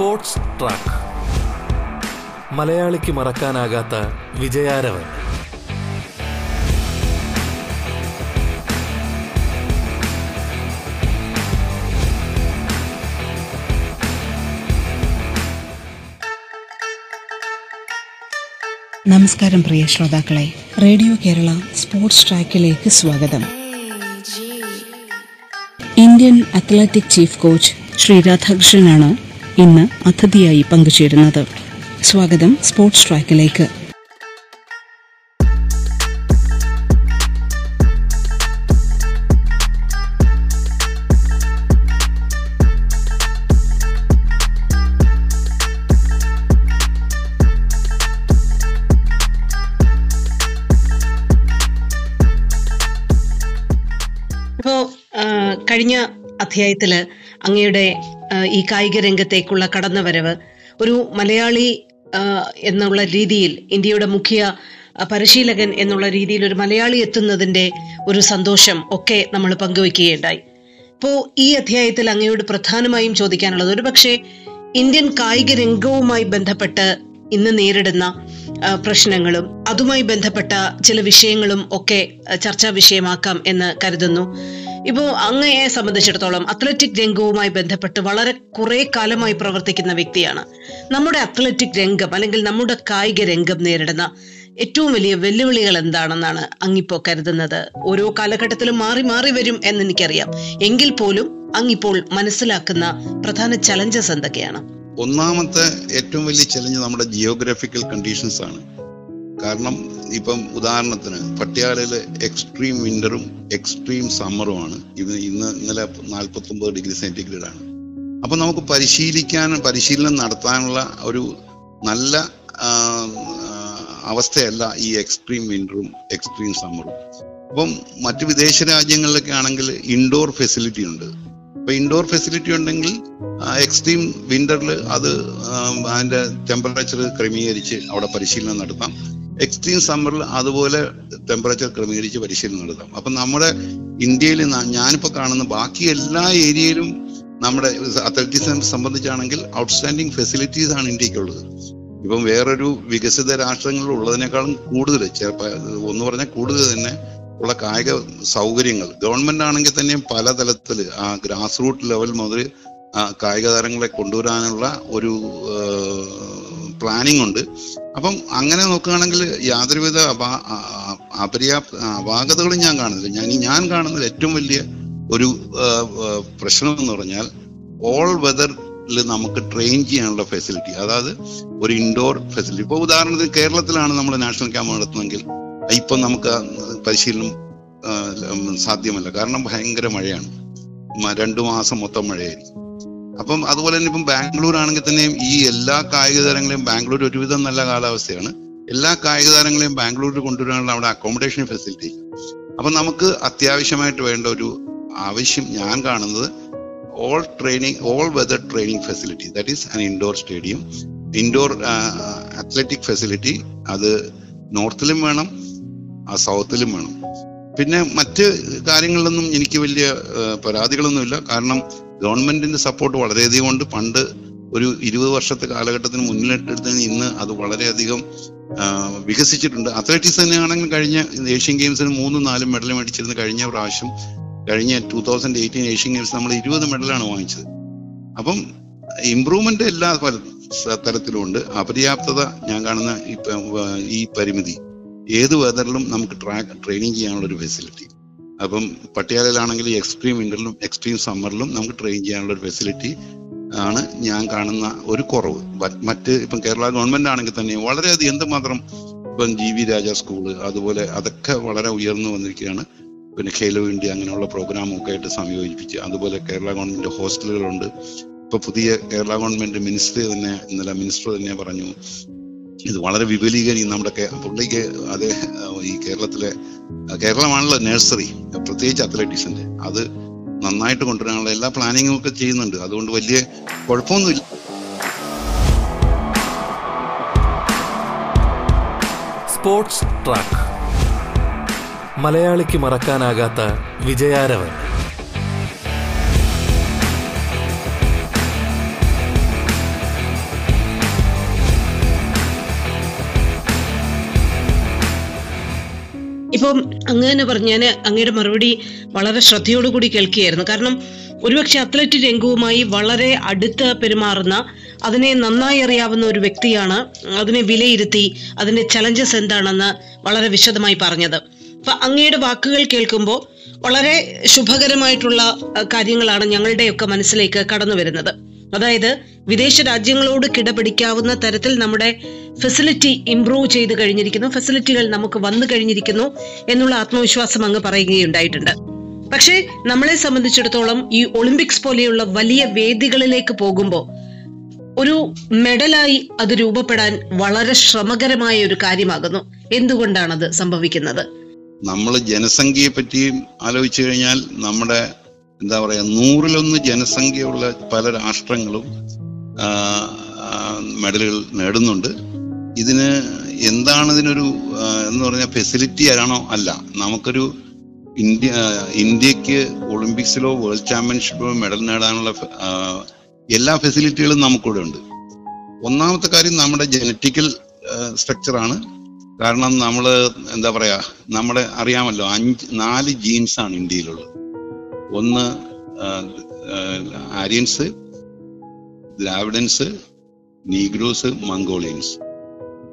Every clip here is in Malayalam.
Sports track. മലയാളിക്ക് മറക്കാനാകാത്ത വിജയാരവൻ. നമസ്കാരം പ്രിയ ശ്രോതാക്കളെ. റേഡിയോ കേരള സ്പോർട്സ് ട്രാക്കിലേക്ക് സ്വാഗതം. Indian athletic chief coach Shri രാധാകൃഷ്ണനാണ് ഇന്ന് അതിഥിയായി പങ്കുചേരുന്നത്. സ്വാഗതം സ്പോർട്സ് ട്രാക്കിലേക്ക്. കഴിഞ്ഞ അധ്യായത്തിൽ അങ്ങയുടെ ഈ കായിക രംഗത്തേക്കുള്ള കടന്നുവരവ്. ഒരു മലയാളി എന്നുള്ള രീതിയിൽ ഇന്ത്യയുടെ മുഖ്യ പരിശീലകൻ എന്നുള്ള രീതിയിൽ ഒരു മലയാളി എത്തുന്നതിന്റെ ഒരു സന്തോഷം ഒക്കെ നമ്മൾ പങ്കുവെക്കുകയുണ്ടായി ഇപ്പോ ഈ അധ്യായത്തിൽ അങ്ങയോട് പ്രധാനമായും ചോദിക്കാനുള്ളത് ഒരു പക്ഷേ ഇന്ത്യൻ കായിക രംഗവുമായി ബന്ധപ്പെട്ട് ഇന്ന് നേരിടുന്ന പ്രശ്നങ്ങളും അതുമായി ബന്ധപ്പെട്ട ചില വിഷയങ്ങളും ഒക്കെ ചർച്ചാ വിഷയമാക്കാം എന്ന് കരുതുന്നു. ഇപ്പോ അങ്ങയെ സംബന്ധിച്ചിടത്തോളം അത്ലറ്റിക് രംഗവുമായി ബന്ധപ്പെട്ട് വളരെ കുറെ കാലമായി പ്രവർത്തിക്കുന്ന വ്യക്തിയാണ്. നമ്മുടെ അത്ലറ്റിക് രംഗം അല്ലെങ്കിൽ നമ്മുടെ കായിക രംഗം നേരിടുന്ന ഏറ്റവും വലിയ വെല്ലുവിളികൾ എന്താണെന്നാണ് അങ്ങിപ്പോ കരുതുന്നത്? ഓരോ കാലഘട്ടത്തിലും മാറി മാറി വരും എന്ന് എനിക്കറിയാം എങ്കിൽ പോലും അങ്ങിപ്പോൾ മനസ്സിലാക്കുന്ന പ്രധാന ചലഞ്ചസ് എന്തൊക്കെയാണ്? ഒന്നാമത്തെ ഏറ്റവും വലിയ ചലഞ്ച് നമ്മുടെ ജിയോഗ്രഫിക്കൽ കണ്ടീഷൻസ് ആണ്. കാരണം ഇപ്പം ഉദാഹരണത്തിന് പട്യാലയിൽ എക്സ്ട്രീം വിന്ററും എക്സ്ട്രീം സമ്മറുമാണ് ഇന്ന് ഇന്ന് ഇന്നലെ നാൽപ്പത്തി ഒമ്പത് ഡിഗ്രി സെന്റിഗ്രേഡ് ആണ്. അപ്പൊ നമുക്ക് പരിശീലിക്കാൻ പരിശീലനം നടത്താനുള്ള ഒരു നല്ല അവസ്ഥയല്ല ഈ എക്സ്ട്രീം വിന്ററും എക്സ്ട്രീം സമ്മറും അപ്പം മറ്റു വിദേശ രാജ്യങ്ങളിലൊക്കെ ആണെങ്കിൽ ഇൻഡോർ ഫെസിലിറ്റി ഉണ്ട്. അപ്പൊ ഇൻഡോർ ഫെസിലിറ്റി ഉണ്ടെങ്കിൽ എക്സ്ട്രീം വിന്ററിൽ അത് അതിന്റെ ടെമ്പറേച്ചർ ക്രമീകരിച്ച് അവിടെ പരിശീലനം നടത്താം. എക്സ്ട്രീം സമ്മറിൽ അതുപോലെ ടെമ്പറേച്ചർ ക്രമീകരിച്ച് പരിശീലനം നടത്താം. അപ്പൊ നമ്മുടെ ഇന്ത്യയിൽ ഞാനിപ്പോ കാണുന്ന ബാക്കി എല്ലാ ഏരിയയിലും നമ്മുടെ അത്ലറ്റിക്സിനെ സംബന്ധിച്ചാണെങ്കിൽ ഔട്ട്സ്റ്റാൻഡിങ് ഫെസിലിറ്റീസ് ആണ് ഇന്ത്യക്കുള്ളത്. ഇപ്പം വേറൊരു വികസിത രാഷ്ട്രങ്ങളിൽ ഉള്ളതിനേക്കാളും കൂടുതൽ ഒന്ന് പറഞ്ഞാൽ കൂടുതൽ തന്നെ ഉള്ള കായിക സൗകര്യങ്ങൾ. ഗവൺമെന്റ് ആണെങ്കിൽ തന്നെയും പലതലത്തിൽ ആ ഗ്രാസ് റൂട്ട് ലെവൽ മുതൽ കായിക താരങ്ങളെ കൊണ്ടുവരാനുള്ള ഒരു പ്ലാനിങ് ഉണ്ട്. അപ്പം അങ്ങനെ നോക്കുകയാണെങ്കിൽ യാതൊരുവിധ അപാ അപര്യാപ്ത അപാകതകളും ഞാൻ കാണുന്നില്ല. ഞാൻ ഞാൻ കാണുന്നത് ഏറ്റവും വലിയ ഒരു പ്രശ്നം എന്ന് പറഞ്ഞാൽ ഓൾ വെതറിൽ നമുക്ക് ട്രെയിൻ ചെയ്യാനുള്ള ഫെസിലിറ്റി അതായത് ഒരു ഇൻഡോർ ഫെസിലിറ്റി ഇപ്പോൾ ഉദാഹരണത്തിന് കേരളത്തിലാണ് നമ്മൾ നാഷണൽ ക്യാമ്പ് നടത്തുന്നതെങ്കിൽ ഇപ്പം നമുക്ക് പരിശീലനം സാധ്യമല്ല. കാരണം ഭയങ്കര മഴയാണ്. രണ്ടു മാസം മൊത്തം മഴയായിരിക്കും. അപ്പം അതുപോലെ തന്നെ ഇപ്പം ബാംഗ്ലൂർ ആണെങ്കിൽ തന്നെയും ഈ എല്ലാ കായിക താരങ്ങളെയും ബാംഗ്ലൂർ ഒരുവിധം നല്ല കാലാവസ്ഥയാണ്. എല്ലാ കായിക താരങ്ങളെയും ബാംഗ്ലൂരിൽ കൊണ്ടുവരാനുള്ള അവിടെ അക്കോമഡേഷൻ ഫെസിലിറ്റി അപ്പൊ നമുക്ക് അത്യാവശ്യമായിട്ട് വേണ്ട ഒരു ആവശ്യം ഞാൻ കാണുന്നത് all training all weather training facility that is an indoor stadium indoor athletic facility അത് നോർത്തിലും വേണം സൗത്തിലും വേണം. പിന്നെ മറ്റ് കാര്യങ്ങളിലൊന്നും എനിക്ക് വലിയ പരാതികളൊന്നുമില്ല. കാരണം ഗവൺമെന്റിന്റെ സപ്പോർട്ട് വളരെയധികം ഉണ്ട്. പണ്ട് ഒരു ഇരുപത് വർഷത്തെ കാലഘട്ടത്തിന് മുന്നിലിട്ടെടുത്തതിന് ഇന്ന് അത് വളരെയധികം വികസിച്ചിട്ടുണ്ട്. അത്ലറ്റിക്സ് തന്നെയാണെങ്കിൽ കഴിഞ്ഞ ഏഷ്യൻ ഗെയിംസിന് മൂന്നും നാലും മെഡൽ മേടിച്ചിരുന്ന കഴിഞ്ഞ പ്രാവശ്യം കഴിഞ്ഞ two thousand eighteen Asian Games നമ്മൾ ഇരുപത് മെഡലാണ് വാങ്ങിച്ചത്. അപ്പം ഇമ്പ്രൂവ്മെന്റ് എല്ലാ തരത്തിലും ഉണ്ട് അപര്യാപ്തത ഞാൻ കാണുന്ന ഈ പരിമിതി. ഏത് വെതറിലും നമുക്ക് ട്രാക്ക് ട്രെയിനിങ് ചെയ്യാനുള്ള ഒരു ഫെസിലിറ്റി അപ്പം പട്ടിയാലയിലാണെങ്കിൽ എക്സ്ട്രീം വിന്ററിലും എക്സ്ട്രീം സമ്മറിലും നമുക്ക് ട്രെയിൻ ചെയ്യാനുള്ള ഒരു ഫെസിലിറ്റി ആണ് ഞാൻ കാണുന്ന ഒരു കുറവ്. മറ്റ് ഇപ്പം കേരള ഗവൺമെന്റ് ആണെങ്കിൽ തന്നെ വളരെയധികം എന്തുമാത്രം ഇപ്പം ജി വി രാജ സ്കൂൾ അതുപോലെ അതൊക്കെ വളരെ ഉയർന്നു വന്നിരിക്കുകയാണ്. പിന്നെ ഖേലോ ഇന്ത്യ അങ്ങനെയുള്ള പ്രോഗ്രാമൊക്കെ ആയിട്ട് സംയോജിപ്പിച്ച് അതുപോലെ കേരള ഗവൺമെന്റ് ഹോസ്റ്റലുകളുണ്ട് ഇപ്പൊ പുതിയ കേരള ഗവൺമെന്റ് മിനിസ്റ്റർ തന്നെ ഇന്നലെ മിനിസ്റ്റർ തന്നെ പറഞ്ഞു ഇത് വളരെ വിപുലീകരിക്കും. നമ്മുടെ പുള്ളിക്ക് അത് ഈ കേരളത്തിലെ കേരളമാണല്ലോ നഴ്സറി. പ്രത്യേകിച്ച് അത്ലറ്റിക്സിന്റെ. അത് നന്നായിട്ട് കൊണ്ടുവരാനുള്ള എല്ലാ പ്ലാനിങ്ങും ഒക്കെ ചെയ്യുന്നുണ്ട്. അതുകൊണ്ട് വലിയ കുഴപ്പമൊന്നുമില്ല. Sports track. മലയാളിക്ക് മറക്കാനാകാത്ത വിജയാരവൻ. ഇപ്പം അങ്ങ് തന്നെ പറഞ്ഞു ഞാൻ അങ്ങയുടെ മറുപടി വളരെ ശ്രദ്ധയോടുകൂടി കേൾക്കുകയായിരുന്നു. കാരണം ഒരുപക്ഷെ അത്ലറ്റ് രംഗവുമായി വളരെ അടുത്ത് പെരുമാറുന്ന അതിനെ നന്നായി അറിയാവുന്ന ഒരു വ്യക്തിയാണ് അതിനെ വിലയിരുത്തി അതിന്റെ ചലഞ്ചസ് എന്താണെന്ന് വളരെ വിശദമായി പറഞ്ഞത്. അപ്പൊ അങ്ങയുടെ വാക്കുകൾ കേൾക്കുമ്പോൾ വളരെ ശുഭകരമായിട്ടുള്ള കാര്യങ്ങളാണ് ഞങ്ങളുടെയൊക്കെ മനസ്സിലേക്ക് കടന്നു വരുന്നത് അതായത് വിദേശ രാജ്യങ്ങളോട് കിടപിടിക്കാവുന്ന തരത്തിൽ നമ്മുടെ ഫെസിലിറ്റി ഇംപ്രൂവ് ചെയ്ത് കഴിഞ്ഞിരിക്കുന്നു ഫെസിലിറ്റികൾ നമുക്ക് വന്നു കഴിഞ്ഞിരിക്കുന്നു എന്നുള്ള ആത്മവിശ്വാസം അങ്ങ് പറയുകയുണ്ടായിട്ടുണ്ട്. പക്ഷേ നമ്മളെ സംബന്ധിച്ചിടത്തോളം ഈ ഒളിമ്പിക്സ് പോലെയുള്ള വലിയ വേദികളിലേക്ക് പോകുമ്പോൾ ഒരു മെഡലായി അത് രൂപപ്പെടാൻ വളരെ ശ്രമകരമായ ഒരു കാര്യമാകുന്നു. എന്തുകൊണ്ടാണത് സംഭവിക്കുന്നത്? നമ്മൾ ജനസംഖ്യയെ പറ്റിയും ആലോചിച്ചു കഴിഞ്ഞാൽ നമ്മുടെ എന്താ പറയാ നൂറിലൊന്ന് ജനസംഖ്യയുള്ള പല രാഷ്ട്രങ്ങളും മെഡലുകൾ നേടുന്നുണ്ട്. ഇതിന് എന്താണ് ഇതിനൊരു എന്ന് പറഞ്ഞാൽ ഫെസിലിറ്റി ആണോ അല്ല. നമുക്കൊരു ഇന്ത്യ ഇന്ത്യയ്ക്ക് ഒളിമ്പിക്സിലോ വേൾഡ് ചാമ്പ്യൻഷിപ്പിലോ മെഡൽ നേടാനുള്ള എല്ലാ ഫെസിലിറ്റികളും നമുക്കിവിടെ ഉണ്ട്. ഒന്നാമത്തെ കാര്യം നമ്മുടെ ജനറ്റിക്കൽ സ്ട്രക്ചറാണ് കാരണം നമ്മൾ എന്താ പറയാ നമ്മുടെ അറിയാമല്ലോ അഞ്ച് നാല് ജീൻസ് ആണ് ഇന്ത്യയിലുള്ളത്. ഒന്ന് ആര്യൻസ് ദ്രാവിഡൻസ് നീഗ്രോസ് മംഗോളിയൻസ്.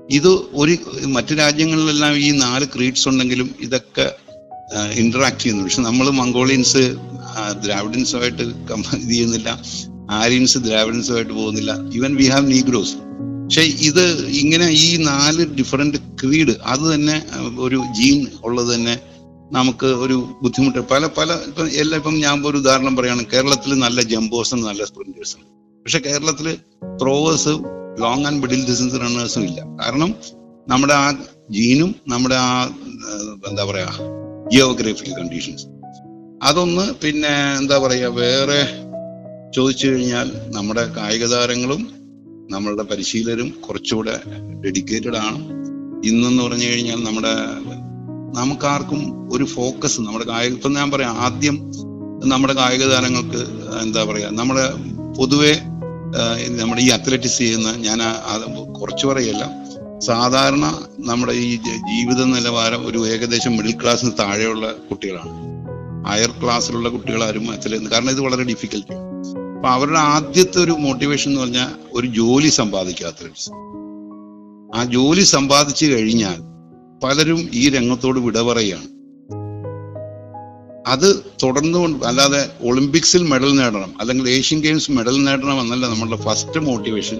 ഇത് ഒരു മറ്റു രാജ്യങ്ങളിലെല്ലാം ഈ നാല് ക്രീഡ്സ് ഉണ്ടെങ്കിലും ഇതൊക്കെ ഇന്ററാക്ട് ചെയ്യുന്നു. പക്ഷെ നമ്മൾ മംഗോളിയൻസ് ദ്രാവിഡൻസുമായിട്ട് ഇത് ചെയ്യുന്നില്ല. ആര്യൻസ് ദ്രാവിഡൻസുമായിട്ട് പോകുന്നില്ല. Even we have negroes. പക്ഷെ ഇത് ഇങ്ങനെ ഈ നാല് ഡിഫറെന്റ് ക്രീഡ് അത് തന്നെ ഒരു ജീൻ ഉള്ളത് തന്നെ നമുക്ക് ഒരു ബുദ്ധിമുട്ട്. പല പല ഇപ്പൊ എല്ലാം ഇപ്പം ഞാൻ ഒരു ഉദാഹരണം പറയുകയാണ്. കേരളത്തിൽ നല്ല ജംബോസും നല്ല സ്പ്രിന്റേഴ്സും പക്ഷെ കേരളത്തിൽ throwers long and middle distance റണ്ണേഴ്സും ഇല്ല. കാരണം നമ്മുടെ ആ ജീനും നമ്മുടെ ആ എന്താ പറയാ ജിയോഗ്രഫിക്കൽ കണ്ടീഷൻസ് അതൊന്ന് പിന്നെ എന്താ പറയാ വേറെ ചോദിച്ചു കഴിഞ്ഞാൽ നമ്മുടെ കായിക താരങ്ങളും നമ്മളുടെ പരിശീലരും കുറച്ചുകൂടെ ഡെഡിക്കേറ്റഡ് ആണ്. ഇന്നെന്ന് പറഞ്ഞു കഴിഞ്ഞാൽ നമ്മുടെ നമുക്കാർക്കും ഒരു ഫോക്കസ് നമ്മുടെ കായികത്വം ഞാൻ പറയാം ആദ്യം നമ്മുടെ കായിക താരങ്ങൾക്ക് എന്താ പറയാ നമ്മുടെ പൊതുവെ നമ്മുടെ ഈ അത്ലറ്റിക്സ് ചെയ്യുന്ന ഞാൻ കുറച്ച് പറയല്ല സാധാരണ നമ്മുടെ ഈ ജീവിത നിലവാരം ഒരു ഏകദേശം മിഡിൽ ക്ലാസ്സിന് താഴെയുള്ള കുട്ടികളാണ്. ഹയർ ക്ലാസ്സിലുള്ള കുട്ടികളാരും അത്ലറ്റ് കാരണം ഇത് വളരെ ഡിഫിക്കൽട്ട് അപ്പൊ അവരുടെ ആദ്യത്തെ ഒരു മോട്ടിവേഷൻ എന്ന് പറഞ്ഞാൽ ഒരു ജോലി സമ്പാദിക്കുക അത്ലറ്റ്സ് ആ ജോലി സമ്പാദിച്ചു കഴിഞ്ഞാൽ പലരും ഈ രംഗത്തോട് വിട പറയുകയാണ്. അത് തുടർന്നു അല്ലാതെ ഒളിമ്പിക്സിൽ മെഡൽ നേടണം അല്ലെങ്കിൽ ഏഷ്യൻ ഗെയിംസ് മെഡൽ നേടണം എന്നല്ല നമ്മളുടെ ഫസ്റ്റ് മോട്ടിവേഷൻ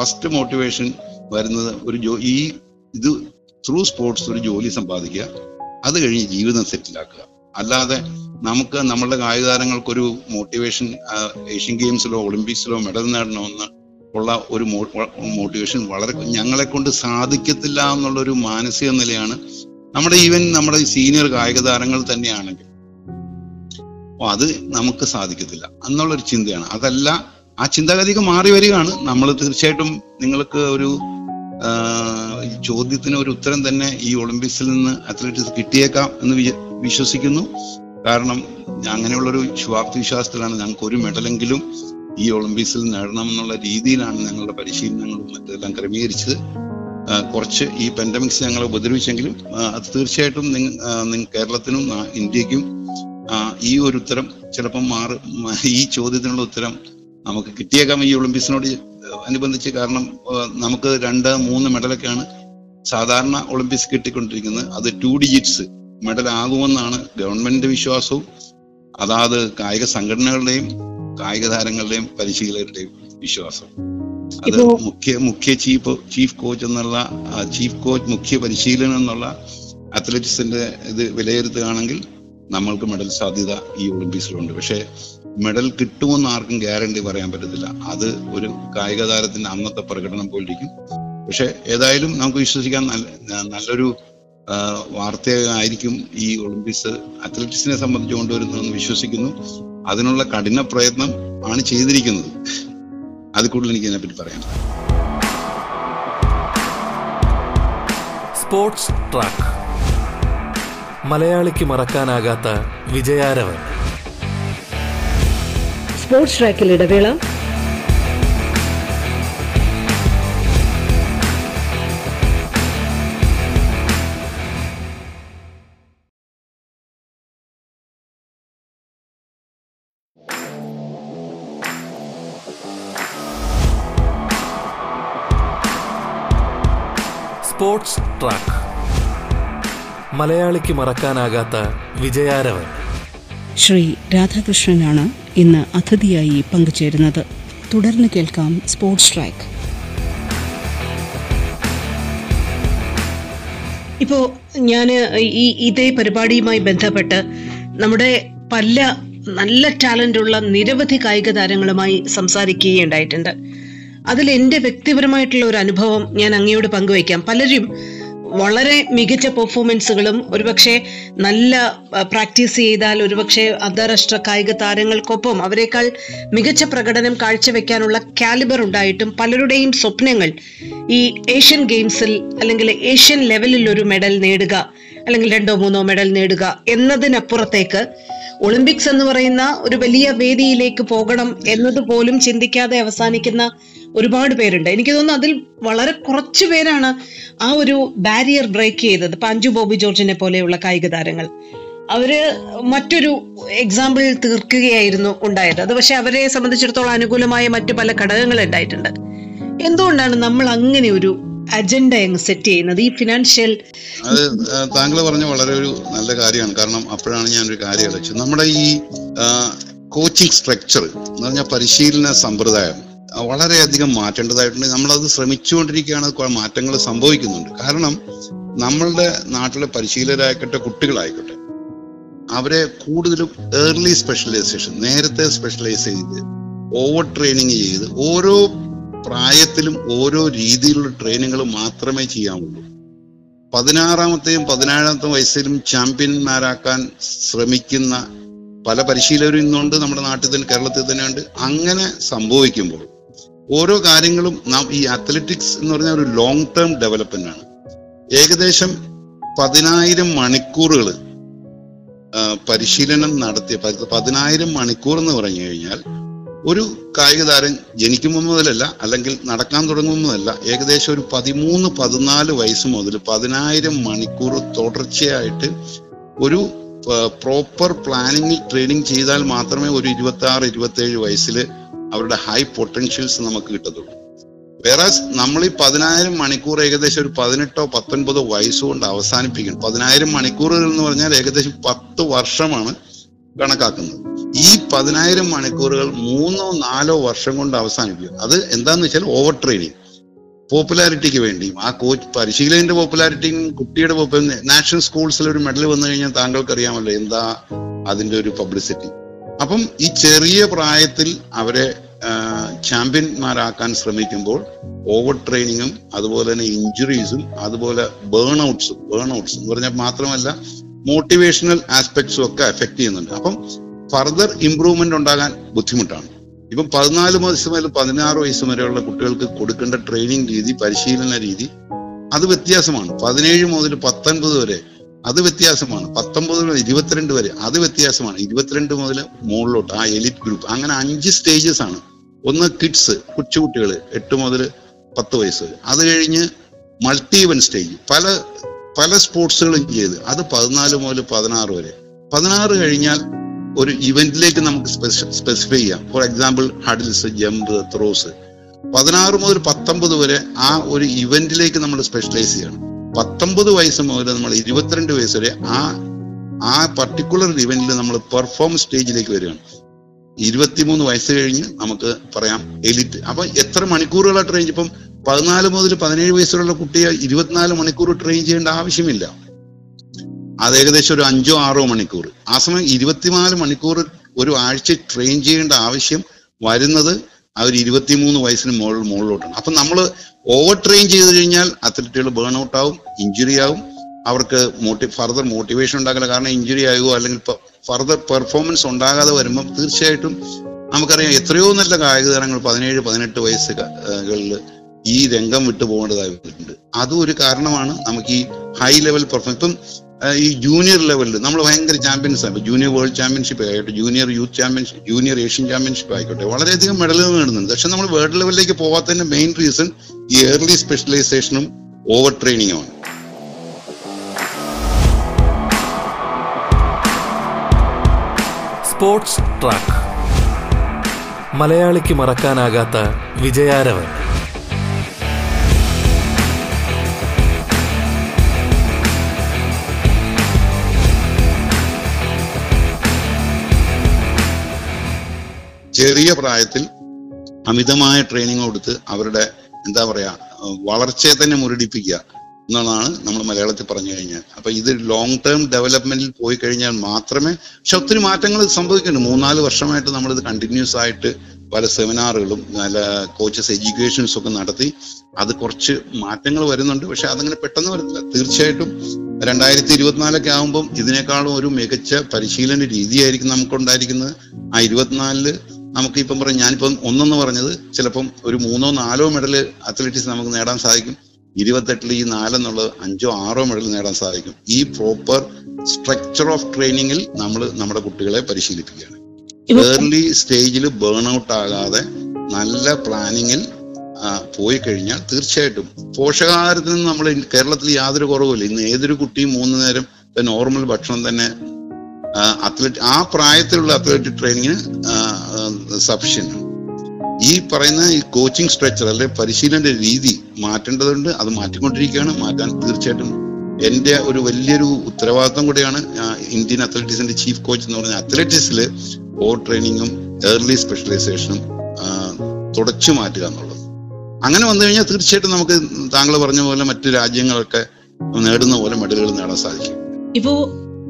ഫസ്റ്റ് മോട്ടിവേഷൻ വരുന്നത് ഒരു ജോ ഈ ഇത് ത്രൂ സ്പോർട്സ് ഒരു ജോലി സമ്പാദിക്കുക അത് കഴിഞ്ഞ് ജീവിതം സെറ്റിലാക്കുക. അല്ലാതെ നമുക്ക് നമ്മളുടെ കായിക താരങ്ങൾക്കൊരു മോട്ടിവേഷൻ ഏഷ്യൻ ഗെയിംസിലോ ഒളിമ്പിക്സിലോ മെഡൽ നേടണമെന്ന് ഉള്ള ഒരു മോട്ടിവേഷൻ വളരെ ഞങ്ങളെ കൊണ്ട് സാധിക്കത്തില്ല എന്നുള്ള ഒരു മാനസിക നിലയാണ് നമ്മുടെ ഈവൻ നമ്മുടെ സീനിയർ കായിക താരങ്ങൾ തന്നെയാണെങ്കിൽ. അപ്പൊ അത് നമുക്ക് സാധിക്കത്തില്ല എന്നുള്ളൊരു ചിന്തയാണ്. അതല്ല ആ ചിന്താഗതിക്ക് മാറി വരികയാണ്. നമ്മൾ തീർച്ചയായിട്ടും നിങ്ങൾക്ക് ഒരു ചോദ്യത്തിന് ഒരു ഉത്തരം തന്നെ ഈ ഒളിമ്പിക്സിൽ നിന്ന് അത്ലറ്റിക്സ് കിട്ടിയേക്കാം എന്ന് വിശ്വസിക്കുന്നു. കാരണം അങ്ങനെയുള്ളൊരു ശുഭാപ്തി വിശ്വാസത്തിലാണ് ഞങ്ങൾക്ക് ഒരു മെഡലെങ്കിലും ഈ ഒളിമ്പിക്സിൽ നേടണം എന്നുള്ള രീതിയിലാണ് ഞങ്ങളുടെ പരിശീലനങ്ങളും മറ്റെല്ലാം ക്രമീകരിച്ചത്. കുറച്ച് ഈ പെൻഡമിക്സ് ഞങ്ങളെ ഉപദ്രവിച്ചെങ്കിലും അത് തീർച്ചയായിട്ടും നിങ്ങൾ കേരളത്തിനും ഇന്ത്യക്കും ഈ ഒരു ഉത്തരം ചിലപ്പം മാറി ഈ ചോദ്യത്തിനുള്ള ഉത്തരം നമുക്ക് കിട്ടിയേക്കാം ഈ ഒളിമ്പിക്സിനോട് അനുബന്ധിച്ച്. കാരണം നമുക്ക് രണ്ട് മൂന്ന് മെഡലൊക്കെയാണ് സാധാരണ ഒളിമ്പിക്സ് കിട്ടിക്കൊണ്ടിരിക്കുന്നത്. അത് ടു ഡിജിറ്റ്സ് മെഡൽ ആകുമെന്നാണ് ഗവൺമെന്റിന്റെ വിശ്വാസവും. അതാത് കായിക സംഘടനകളുടെയും കായിക താരങ്ങളുടെയും പരിശീലകരുടെയും വിശ്വാസം. അത് മുഖ്യ മുഖ്യ ചീഫ് ചീഫ് കോച്ച് എന്നുള്ള ചീഫ് കോച്ച് മുഖ്യ പരിശീലനം എന്നുള്ള അത്ലറ്റിക്സിന്റെ ഇത് വിലയിരുത്തുകയാണെങ്കിൽ നമ്മൾക്ക് മെഡൽ സാധ്യത ഈ ഒളിമ്പിക്സിലുണ്ട്. പക്ഷേ മെഡൽ കിട്ടുമെന്ന് ആർക്കും ഗ്യാരണ്ടി പറയാൻ പറ്റത്തില്ല. അത് ഒരു കായിക താരത്തിന്റെ അന്നത്തെ പ്രകടനം പോലിരിക്കും. പക്ഷെ ഏതായാലും നമുക്ക് വിശ്വസിക്കാൻ നല്ല നല്ലൊരു വാർത്തയായിരിക്കും ഈ ഒളിമ്പിക്സ് അത്ലറ്റിക്സിനെ സംബന്ധിച്ച് കൊണ്ടുവരുന്നതെന്ന് വിശ്വസിക്കുന്നു. അതിനുള്ള കഠിന പ്രയത്നം ആണ് ചെയ്തിരിക്കുന്നത്. അത് കൂടുതൽ എനിക്ക് ഇതിനെപ്പറ്റി പറയാം സ്പോർട്സ് ട്രാക്ക്. മലയാളിക്ക് മറക്കാനാകാത്ത വിജയാരവൻ. സ്പോർട്സ് ട്രാക്കിൽ ഇടവേള. ട്രാക്ക്. മലയാളിക്ക് മറക്കാനാകാത്ത വിജയാരവൻ. ശ്രീ രാധാകൃഷ്ണനാണ് ഇന്ന് അതിഥിയായി പങ്കുചേരുന്നത്. തുടർന്ന് കേൾക്കാം സ്പോർട്സ് ട്രാക്ക്. ഇപ്പോ ഞാൻ ഈ ഇതേ പരിപാടിയുമായി ബന്ധപ്പെട്ട് നമ്മുടെ പല നല്ല ടാലന്റ് ഉള്ള നിരവധി കായിക താരങ്ങളുമായി സംസാരിക്കുകയുണ്ടായിട്ടുണ്ട്. അതിൽ എന്റെ വ്യക്തിപരമായിട്ടുള്ള ഒരു അനുഭവം ഞാൻ അങ്ങയോട് പങ്കുവയ്ക്കാം. പലരും വളരെ മികച്ച പെർഫോമൻസുകളും ഒരുപക്ഷെ നല്ല പ്രാക്ടീസ് ചെയ്താൽ ഒരുപക്ഷെ അന്താരാഷ്ട്ര കായിക താരങ്ങൾക്കൊപ്പം അവരെക്കാൾ മികച്ച പ്രകടനം കാഴ്ചവെക്കാനുള്ള കാലിബർ ഉണ്ടായിട്ടും പലരുടെയും സ്വപ്നങ്ങൾ ഈ ഏഷ്യൻ ഗെയിംസിൽ അല്ലെങ്കിൽ ഏഷ്യൻ ലെവലിൽ ഒരു മെഡൽ നേടുക അല്ലെങ്കിൽ രണ്ടോ മൂന്നോ മെഡൽ നേടുക എന്നതിനപ്പുറത്തേക്ക് ഒളിമ്പിക്സ് എന്ന് പറയുന്ന ഒരു വലിയ വേദിയിലേക്ക് പോകണം എന്നത് പോലും ചിന്തിക്കാതെ അവസാനിക്കുന്ന ഒരുപാട് പേരുണ്ട്. എനിക്ക് തോന്നുന്നു അതിൽ വളരെ കുറച്ച് പേരാണ് ആ ഒരു ബാരിയർ ബ്രേക്ക് ചെയ്തത്. അഞ്ജു ബോബി ജോർജിനെ പോലെയുള്ള കായിക താരങ്ങൾ. അവർ മറ്റൊരു എക്സാമ്പിൾ തീർക്കുകയായിരുന്നു ഉണ്ടായത്. അത് പക്ഷെ അവരെ സംബന്ധിച്ചിടത്തോളം അനുകൂലമായ മറ്റു പല ഘടകങ്ങൾ ഉണ്ടായിട്ടുണ്ട്. എന്തുകൊണ്ടാണ് നമ്മൾ അങ്ങനെ ഒരു അജണ്ട സെറ്റ് ചെയ്യുന്നത്. ഈ ഫിനാൻഷ്യൽ അത് താങ്കൾ പറഞ്ഞ വളരെ ഒരു നല്ല കാര്യമാണ്. കാരണം അപ്പോഴാണ് ഞാൻ ഒരു കാര്യം അടച്ചത് നമ്മുടെ ഈ കോച്ചിങ് സ്ട്രക്ചർ എന്ന് പറഞ്ഞാൽ പരിശീലന സമ്പ്രദായം വളരെയധികം മാറ്റേണ്ടതായിട്ടുണ്ട്. നമ്മളത് ശ്രമിച്ചുകൊണ്ടിരിക്കുകയാണ് മാറ്റങ്ങൾ സംഭവിക്കുന്നുണ്ട്. കാരണം നമ്മളുടെ നാട്ടിലെ പരിശീലകരായിക്കോട്ടെ കുട്ടികളായിക്കോട്ടെ അവരെ കൂടുതലും ഏർലി സ്പെഷ്യലൈസേഷൻ നേരത്തെ സ്പെഷ്യലൈസ് ചെയ്ത് ഓവർ ട്രെയിനിങ് ചെയ്ത് ഓരോ പ്രായത്തിലും ഓരോ രീതിയിലുള്ള ട്രെയിനിങ്ങുകൾ മാത്രമേ ചെയ്യാവുള്ളൂ. പതിനാറാമത്തെയും പതിനേഴാമത്തെ വയസ്സിലും ചാമ്പ്യന്മാരാക്കാൻ ശ്രമിക്കുന്ന പല പരിശീലകരും ഇന്നുണ്ട് നമ്മുടെ നാട്ടിൽ തന്നെ കേരളത്തിൽ തന്നെയുണ്ട് അങ്ങനെ സംഭവിക്കുമ്പോൾ ഓരോ കാര്യങ്ങളും നാം ഈ അത്ലറ്റിക്സ് എന്ന് പറഞ്ഞ ഒരു ലോങ് ടേം ഡെവലപ്മെന്റ് ആണ്. ഏകദേശം പതിനായിരം മണിക്കൂറുകൾ പരിശീലനം നടത്തിയ പതി- പതിനായിരം മണിക്കൂർ എന്ന് പറഞ്ഞു കഴിഞ്ഞാൽ ഒരു കായിക താരം ജനിക്കുമ്പോൾ മുതലല്ല അല്ലെങ്കിൽ നടക്കാൻ തുടങ്ങുമ്പോൾ മുതലല്ല ഏകദേശം ഒരു പതിമൂന്ന് പതിനാല് വയസ്സ് മുതൽ പതിനായിരം മണിക്കൂർ തുടർച്ചയായിട്ട് ഒരു പ്രോപ്പർ പ്ലാനിങ്ങിൽ ട്രെയിനിങ് ചെയ്താൽ മാത്രമേ ഒരു ഇരുപത്തി ആറ് ഇരുപത്തി ഏഴ് വയസ്സിൽ അവരുടെ ഹൈ പൊട്ടൻഷ്യൽസ് നമുക്ക് കിട്ടത്തുള്ളൂ. വേറെ നമ്മൾ ഈ പതിനായിരം മണിക്കൂർ ഏകദേശം ഒരു പതിനെട്ടോ പത്തൊൻപതോ വയസ്സുകൊണ്ട് അവസാനിപ്പിക്കണം. പതിനായിരം മണിക്കൂറുകൾ എന്ന് പറഞ്ഞാൽ ഏകദേശം പത്ത് വർഷമാണ് കണക്കാക്കുന്നത്. ഈ പതിനായിരം മണിക്കൂറുകൾ മൂന്നോ നാലോ വർഷം കൊണ്ട് അവസാനിപ്പിക്കും. അത് എന്താന്ന് വെച്ചാൽ ഓവർ ട്രെയിനിങ് പോപ്പുലാരിറ്റിക്ക് വേണ്ടിയും ആ കോച്ച് പരിശീലകന്റെ പോപ്പുലാരിറ്റിയും കുട്ടിയുടെ നാഷണൽ സ്കൂൾസിൽ ഒരു മെഡൽ വന്നു കഴിഞ്ഞാൽ താങ്കൾക്ക് അറിയാമല്ലോ എന്താ അതിന്റെ ഒരു പബ്ലിസിറ്റി അപ്പം ഈ ചെറിയ പ്രായത്തിൽ അവരെ ചാമ്പ്യന്മാരാക്കാൻ ശ്രമിക്കുമ്പോൾ ഓവർ ട്രെയിനിങ്ങും അതുപോലെ തന്നെ ഇഞ്ചുറീസും അതുപോലെ ബേൺ ഔട്ട്സും ബേൺ ഔട്ട്സ് എന്ന് പറഞ്ഞാൽ മാത്രമല്ല മോട്ടിവേഷണൽ ആസ്പെക്ട്സും ഒക്കെ എഫക്ട് ചെയ്യുന്നുണ്ട്. അപ്പം ഫർദർ ഇംപ്രൂവ്മെന്റ് ഉണ്ടാകാൻ ബുദ്ധിമുട്ടാണ്. ഇപ്പം പതിനാല് വയസ്സ് മുതൽ പതിനാറ് വയസ്സ് വരെയുള്ള കുട്ടികൾക്ക് കൊടുക്കേണ്ട ട്രെയിനിങ് രീതി പരിശീലന രീതി അത് വ്യത്യാസമാണ്. പതിനേഴ് മുതൽ പത്തൊൻപത് വരെ അത് വ്യത്യാസമാണ്. പത്തൊമ്പത് മുതൽ ഇരുപത്തിരണ്ട് വരെ അത് വ്യത്യാസമാണ്. ഇരുപത്തിരണ്ട് മുതൽ മുകളിലോട്ട് ആ എലിറ്റ് ഗ്രൂപ്പ് അങ്ങനെ അഞ്ച് സ്റ്റേജസ് ആണ്. ഒന്ന് കിഡ്സ് കൊച്ചുകുട്ടികൾ എട്ട് മുതൽ പത്ത് വയസ്സ്. അത് കഴിഞ്ഞ് മൾട്ടി ഇവൻ സ്റ്റേജ് പല പല സ്പോർട്സുകളും ചെയ്ത് അത് പതിനാല് മുതൽ പതിനാറ് വരെ. പതിനാറ് കഴിഞ്ഞാൽ ഒരു ഇവന്റിലേക്ക് നമുക്ക് സ്പെസിഫൈ ചെയ്യാം. For example hurdles jump throws പതിനാറ് മുതൽ പത്തൊമ്പത് വരെ ആ ഒരു ഇവന്റിലേക്ക് നമ്മൾ സ്പെഷ്യലൈസ് ചെയ്യണം. പത്തൊമ്പത് വയസ്സ് മുതൽ നമ്മൾ ഇരുപത്തിരണ്ട് വയസ്സ് വരെ ആ ആ പർട്ടിക്കുലർ ഇവന്റിൽ നമ്മൾ പെർഫോം സ്റ്റേജിലേക്ക് വരികയാണ്. ഇരുപത്തിമൂന്ന് വയസ്സ് കഴിഞ്ഞ് നമുക്ക് പറയാം എലിറ്റ് അപ്പൊ എത്ര മണിക്കൂറുകളാണ് ട്രെയിൻ ഇപ്പം പതിനാല് മുതൽ പതിനേഴ് വയസ്സുള്ള കുട്ടിയെ ഇരുപത്തിനാല് മണിക്കൂർ ട്രെയിൻ ചെയ്യേണ്ട ആവശ്യമില്ല. അത് ഏകദേശം ഒരു അഞ്ചോ ആറോ മണിക്കൂർ. ആ സമയം ഇരുപത്തിനാല് മണിക്കൂർ ഒരു ആഴ്ച ട്രെയിൻ ചെയ്യേണ്ട ആവശ്യം വരുന്നത് ആ ഒരു ഇരുപത്തിമൂന്ന് വയസ്സിന് മുകളിൽ മുകളിലോട്ടാണ് അപ്പൊ നമ്മൾ ഓവർ ട്രെയിൻ ചെയ്ത് കഴിഞ്ഞാൽ അത്ലറ്റുകൾ ബേൺ ഔട്ട് ആവും ഇഞ്ചുറി ആവും. അവർക്ക് മോട്ടി ഫർദർ മോട്ടിവേഷൻ ഉണ്ടാകില്ല. കാരണം ഇഞ്ചുറി ആകുമോ അല്ലെങ്കിൽ ഫർദർ പെർഫോമൻസ് ഉണ്ടാകാതെ വരുമ്പോൾ തീർച്ചയായിട്ടും നമുക്കറിയാം എത്രയോ നല്ല കായിക താരങ്ങൾ പതിനേഴ് പതിനെട്ട് വയസ്സുകളിൽ ഈ രംഗം വിട്ടു പോകേണ്ടതായിട്ടുണ്ട് അതും ഒരു കാരണമാണ് നമുക്ക് ഈ ഹൈ ലെവൽ പെർഫോമൻസ് ഇപ്പം ഈ ജൂനിയർ ലെവലിൽ നമ്മൾ ഭയങ്കര ചാമ്പ്യൻസ് ആണ്. ജൂനിയർ വേൾഡ് ചാമ്പ്യൻഷിപ്പ് ആയിക്കോട്ടെ junior youth championship junior Asian championship ആയിക്കോട്ടെ. വളരെയധികം മെഡലുകൾ നേടുന്നുണ്ട്. പക്ഷെ നമ്മൾ വേൾഡ് ലെവലിലേക്ക് പോകാത്തതിന്റെ മെയിൻ റീസൺ ഈ ഏർലി സ്പെഷ്യലൈസേഷനും ഓവർ ട്രെയിനിങ്ങുമാണ് സ്പോർട്സ് ട്രാക്ക് മലയാളിക്ക് മറക്കാനാകാത്ത വിജയാരവൻ. ചെറിയ പ്രായത്തിൽ അമിതമായ ട്രെയിനിങ് കൊടുത്ത് അവരുടെ എന്താ പറയാ വളർച്ചയെ തന്നെ മുരടിപ്പിക്കുക എന്നുള്ളതാണ് നമ്മൾ മലയാളത്തിൽ പറഞ്ഞു കഴിഞ്ഞാൽ. അപ്പൊ ഇത് ലോങ് ടേം ഡെവലപ്മെന്റിൽ പോയി കഴിഞ്ഞാൽ മാത്രമേ പക്ഷെ ഒത്തിരി മാറ്റങ്ങൾ സംഭവിക്കുന്നുണ്ട്. മൂന്നാൽ വർഷമായിട്ട് നമ്മൾ ഇത് കണ്ടിന്യൂസ് ആയിട്ട് പല സെമിനാറുകളും നല്ല കോച്ചസ് എഡ്യൂക്കേഷൻസ് ഒക്കെ നടത്തി അത് കുറച്ച് മാറ്റങ്ങൾ വരുന്നുണ്ട്. പക്ഷെ അതങ്ങനെ പെട്ടെന്ന് വരത്തില്ല. തീർച്ചയായിട്ടും രണ്ടായിരത്തി ഇരുപത്തിനാലൊക്കെ ആകുമ്പം ഇതിനേക്കാളും ഒരു മികച്ച പരിശീലന രീതിയായിരിക്കും നമുക്കുണ്ടായിരിക്കുന്നത്. ആ ഇരുപത്തിനാലിൽ നമുക്ക് ഇപ്പം പറയും ഞാനിപ്പം ഒന്നെന്ന് പറഞ്ഞത് ചിലപ്പം ഒരു മൂന്നോ നാലോ മെഡൽ അത്ലറ്റിക്സ് നമുക്ക് നേടാൻ സാധിക്കും. ഇരുപത്തെട്ടിൽ ഈ നാലെന്നുള്ളത് അഞ്ചോ ആറോ മെഡൽ നേടാൻ സാധിക്കും. ഈ പ്രോപ്പർ സ്ട്രക്ചർ ഓഫ് ട്രെയിനിങ്ങിൽ നമ്മൾ നമ്മുടെ കുട്ടികളെ പരിശീലിപ്പിക്കുകയാണ്. ഏർലി സ്റ്റേജിൽ ബേൺ ഔട്ട് ആകാതെ നല്ല പ്ലാനിങ്ങിൽ പോയി കഴിഞ്ഞാൽ തീർച്ചയായിട്ടും പോഷകാഹാരത്തിന് നിന്ന് നമ്മൾ കേരളത്തിൽ യാതൊരു കുറവുമില്ല. ഇന്ന് ഏതൊരു കുട്ടിയും മൂന്ന് നേരം നോർമൽ ഭക്ഷണം തന്നെ അത്ലറ്റ് ആ പ്രായത്തിലുള്ള അത്ലറ്റിക് ട്രെയിനിങ്ങിന് സഫീഷ്യന്റ് ഈ പറയുന്ന ഈ കോച്ചിങ് സ്ട്രക്ചർ അല്ലെ പരിശീലന രീതി മാറ്റേണ്ടതുണ്ട് അത് മാറ്റിക്കൊണ്ടിരിക്കുകയാണ് മാറ്റാൻ തീർച്ചയായിട്ടും എന്റെ ഒരു വലിയൊരു ഉത്തരവാദിത്വം കൂടിയാണ് ഇന്ത്യൻ അത്ലറ്റിക്സിന്റെ ചീഫ് കോച്ച് എന്ന് പറഞ്ഞ അത്ലറ്റിക്സിൽ ഓവർ ട്രെയിനിങ്ങും ഏർലി സ്പെഷ്യലൈസേഷനും തുടച്ചു മാറ്റുക എന്നുള്ളത്. അങ്ങനെ വന്നു കഴിഞ്ഞാൽ തീർച്ചയായിട്ടും നമുക്ക് താങ്കൾ പറഞ്ഞ പോലെ മറ്റു രാജ്യങ്ങളൊക്കെ നേടുന്ന പോലെ മെഡലുകൾ നേടാൻ സാധിക്കും. ഇപ്പോ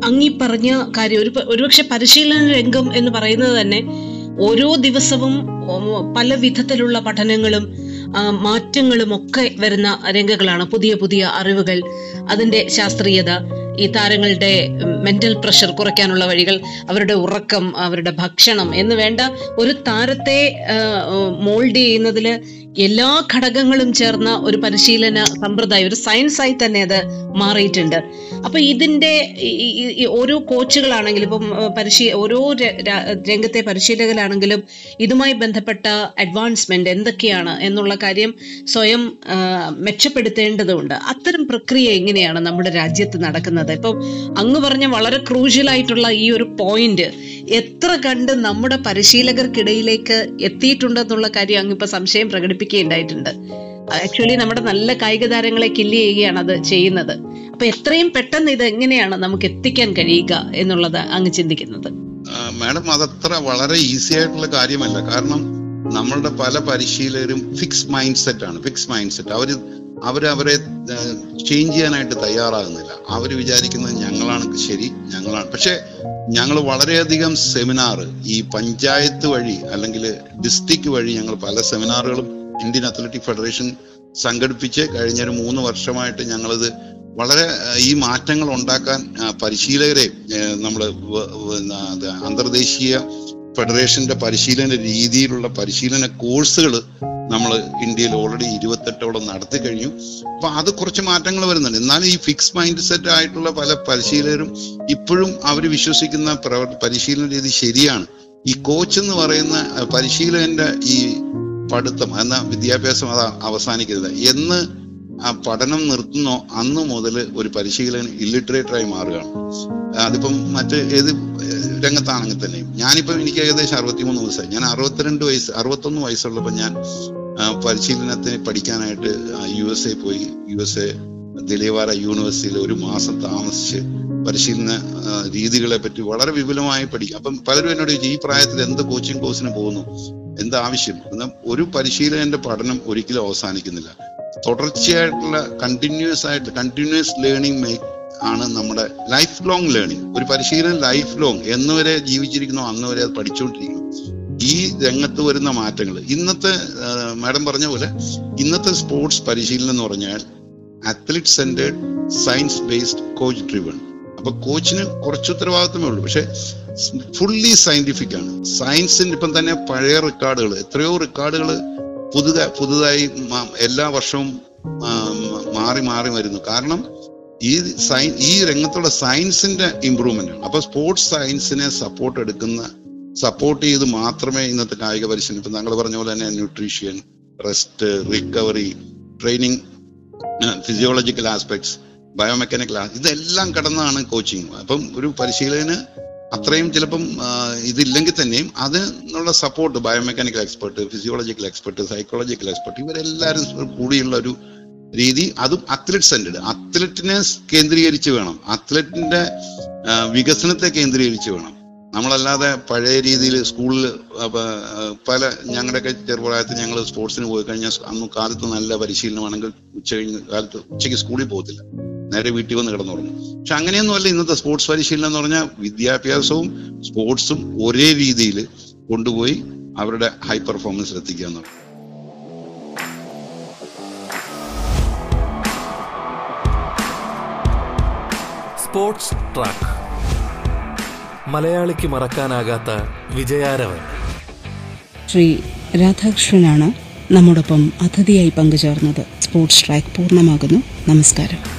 അങ്ങീ പറഞ്ഞ കാര്യം ഒരു ഒരുപക്ഷെ പരിശീലന രംഗം എന്ന് പറയുന്നത് തന്നെ ഓരോ ദിവസവും പല വിധത്തിലുള്ള പഠനങ്ങളും മാറ്റങ്ങളും ഒക്കെ വരുന്ന രംഗങ്ങളാണ് പുതിയ പുതിയ അറിവുകൾ അതിന്റെ ശാസ്ത്രീയത ഈ താരങ്ങളുടെ മെന്റൽ പ്രഷർ കുറയ്ക്കാനുള്ള വഴികൾ അവരുടെ ഉറക്കം അവരുടെ ഭക്ഷണം എന്ന് വേണ്ട ഒരു താരത്തെ മോൾഡ് ചെയ്യുന്നതിൽ എല്ലാ ഘടകങ്ങളും ചേർന്ന ഒരു പരിശീലന സമ്പ്രദായം ഒരു സയൻസായി തന്നെ അത് മാറിയിട്ടുണ്ട്. അപ്പൊ ഇതിന്റെ ഓരോ കോച്ചുകളാണെങ്കിലും ഇപ്പം പരിശീ ഓരോ രംഗത്തെ പരിശീലകരാണെങ്കിലും ഇതുമായി ബന്ധപ്പെട്ട അഡ്വാൻസ്മെന്റ് എന്തൊക്കെയാണ് എന്നുള്ള കാര്യം സ്വയം മെച്ചപ്പെടുത്തേണ്ടതുണ്ട്. അത്തരം പ്രക്രിയ എങ്ങനെയാണ് നമ്മുടെ രാജ്യത്ത് നടക്കുന്നത്? ഇപ്പം അങ്ങ് പറഞ്ഞ വളരെ ക്രൂഷ്യൽ ആയിട്ടുള്ള ഈ ഒരു പോയിന്റ് എത്ര കണ്ട് നമ്മുടെ പരിശീലകർക്കിടയിലേക്ക് എത്തിയിട്ടുണ്ടെന്നുള്ള കാര്യം അങ്ങ് ഇപ്പൊ സംശയം പ്രകടിപ്പിക്കുകയുണ്ടായിട്ടുണ്ട് ആക്ച്വലി നമ്മുടെ നല്ല കായിക താരങ്ങളെ കില്ല് ചെയ്യുകയാണ് അത് ചെയ്യുന്നത്. അപ്പൊ എത്രയും പെട്ടെന്ന് ഇത് എങ്ങനെയാണ് നമുക്ക് എത്തിക്കാൻ കഴിയുക എന്നുള്ളത് അങ്ങ് ചിന്തിക്കുന്നത്. മാഡം അതത്ര വളരെ ഈസി ആയിട്ടുള്ള കാര്യമല്ല. കാരണം നമ്മളുടെ പല പരിശീലകരും ഫിക്സ് മൈൻഡ് സെറ്റ് ആണ് ഫിക്സ് മൈൻഡ് സെറ്റ് അവർ അവരെ ചേഞ്ച് ചെയ്യാനായിട്ട് തയ്യാറാകുന്നില്ല. അവർ വിചാരിക്കുന്നത് ഞങ്ങളാണ് ശരി ഞങ്ങളാണ്. പക്ഷെ ഞങ്ങൾ വളരെയധികം സെമിനാർ ഈ പഞ്ചായത്ത് വഴി അല്ലെങ്കിൽ ഡിസ്ട്രിക്ട് വഴി ഞങ്ങൾ പല സെമിനാറുകളും ഇന്ത്യൻ അത്ലറ്റിക് ഫെഡറേഷൻ സംഘടിപ്പിച്ച് കഴിഞ്ഞ ഒരു മൂന്ന് വർഷമായിട്ട് ഞങ്ങളിത് വളരെ ഈ മാറ്റങ്ങൾ ഉണ്ടാക്കാൻ പരിശീലകരെ നമ്മൾ അന്തർദേശീയ ഫെഡറേഷന്റെ പരിശീലന രീതിയിലുള്ള പരിശീലന കോഴ്സുകൾ നമ്മൾ ഇന്ത്യയിൽ ഓൾറെഡി ഇരുപത്തെട്ടോളം നടത്തി കഴിഞ്ഞു. അപ്പൊ അത് കുറച്ച് മാറ്റങ്ങൾ വരുന്നുണ്ട്. എന്നാലും ഈ ഫിക്സ് മൈൻഡ് സെറ്റ് ആയിട്ടുള്ള പല പരിശീലകരും ഇപ്പോഴും അവർ വിശ്വസിക്കുന്ന പരിശീലന രീതി ശരിയാണ്. ഈ കോച്ച് എന്ന് പറയുന്ന പരിശീലകന്റെ ഈ പഠിത്തം എന്ന വിദ്യാഭ്യാസം അത് അവസാനിക്കരുത് എന്ന് ആ പഠനം നിർത്തുന്നോ അന്ന് മുതൽ ഒരു പരിശീലകൻ ഇല്ലിറ്ററേറ്ററായി മാറുകയാണ്. അതിപ്പം മറ്റ് ഏത് രംഗത്താണെങ്കിൽ തന്നെയും. ഞാനിപ്പം എനിക്ക് ഏകദേശം അറുപത്തിമൂന്ന് വയസ്സായി. ഞാൻ അറുപത്തിരണ്ട് വയസ്സ് അറുപത്തൊന്ന് വയസ്സുള്ളപ്പോൾ ഞാൻ പരിശീലനത്തിന് പഠിക്കാനായിട്ട് യു എസ് എ പോയി. യു എസ് എ ദിലേവാര യൂണിവേഴ്സിറ്റിയിൽ ഒരു മാസം താമസിച്ച് പരിശീലന രീതികളെ പറ്റി വളരെ വിപുലമായി പഠിക്കും. അപ്പം പലരും എന്നോട് ഈ പ്രായത്തിൽ എന്ത് കോച്ചിങ് കോഴ്സിന് പോകുന്നു? എന്ത് ആവശ്യം എന്നാൽ ഒരു പരിശീലകന്റെ പഠനം ഒരിക്കലും അവസാനിക്കുന്നില്ല. തുടർച്ചയായിട്ടുള്ള കണ്ടിന്യൂസ് ആയിട്ട് കണ്ടിന്യൂസ് ലേണിംഗ് ആണ് നമ്മുടെ ലൈഫ് ലോങ് ലേണിംഗ് ഒരു പരിശീലനം ലൈഫ് ലോങ് എന്ന് വരെ ജീവിച്ചിരിക്കുന്നോ അന്ന് വരെ അത് പഠിച്ചുകൊണ്ടിരിക്കുന്നു. ഈ രംഗത്ത് വരുന്ന മാറ്റങ്ങൾ ഇന്നത്തെ മാഡം പറഞ്ഞ പോലെ ഇന്നത്തെ സ്പോർട്സ് പരിശീലനം എന്ന് പറഞ്ഞാൽ athlete centred science based coach driven അപ്പൊ കോച്ചിന് കുറച്ച് ഉത്തരവാദിത്തമേ ഉള്ളൂ. പക്ഷെ ഫുള്ളി സയന്റിഫിക് ആണ്. സയൻസിന് ഇപ്പം തന്നെ പഴയ റെക്കോർഡുകൾ എത്രയോ റെക്കോർഡുകൾ പുതുത പുതുതായി മ- എല്ലാ വർഷവും മാറി മാറി വരുന്നു. കാരണം ഈ സയൻ ഈ രംഗത്തുള്ള സയൻസിന്റെ ഇമ്പ്രൂവ്മെന്റ് ആണ്. അപ്പൊ സ്പോർട്സ് സയൻസിനെ സപ്പോർട്ട് എടുക്കുന്ന സപ്പോർട്ട് ചെയ്ത് മാത്രമേ ഇന്നത്തെ കായിക പരിശീലനം ഇപ്പൊ താങ്കൾ പറഞ്ഞ പോലെ തന്നെ nutrition rest recovery training physiological aspects biomechanical ഇതെല്ലാം കടന്നാണ് കോച്ചിങ് അപ്പം ഒരു പരിശീലകന് അത്രയും ചിലപ്പം ഇതില്ലെങ്കിൽ തന്നെയും അതിനുള്ള support biomechanical expert physiological expert psychological expert ഇവരെല്ലാവരും കൂടിയുള്ള ഒരു രീതി. അതും അത്ലറ്റ് സെന്റഡ് അത്ലറ്റിനെ കേന്ദ്രീകരിച്ച് വേണം. അത്ലറ്റിന്റെ വികസനത്തെ കേന്ദ്രീകരിച്ച് വേണം. നമ്മളല്ലാതെ പഴയ രീതിയിൽ സ്കൂളിൽ പല ഞങ്ങളുടെയൊക്കെ ചെറുപ്രായത്തിൽ ഞങ്ങൾ സ്പോർട്സിന് പോയി കഴിഞ്ഞാൽ അന്ന് കാലത്ത് നല്ല പരിശീലനമാണെങ്കിൽ ഉച്ച കഴിഞ്ഞ് കാലത്ത് ഉച്ചയ്ക്ക് സ്കൂളിൽ പോകത്തില്ല. നേരെ വീട്ടിൽ വന്ന് കിടന്നുറങ്ങും പക്ഷെ അങ്ങനെയൊന്നുമല്ല ഇന്നത്തെ സ്പോർട്സ് പരിശീലനം എന്ന് പറഞ്ഞാൽ വിദ്യാഭ്യാസവും സ്പോർട്സും ഒരേ രീതിയിൽ കൊണ്ടുപോയി അവരുടെ ഹൈ പെർഫോമൻസ് എത്തിക്കുക എന്നുള്ളത് സ്പോർട്സ് ട്രാക്ക്. മലയാളിക്ക് മറക്കാനാകാത്ത വിജയാരവൻ. ശ്രീ രാധാകൃഷ്ണനാണ് നമ്മോടൊപ്പം അതിഥിയായി പങ്കുചേർന്നത്. സ്പോർട്സ് ട്രാക്ക് പൂർണമാകുന്നു. നമസ്കാരം.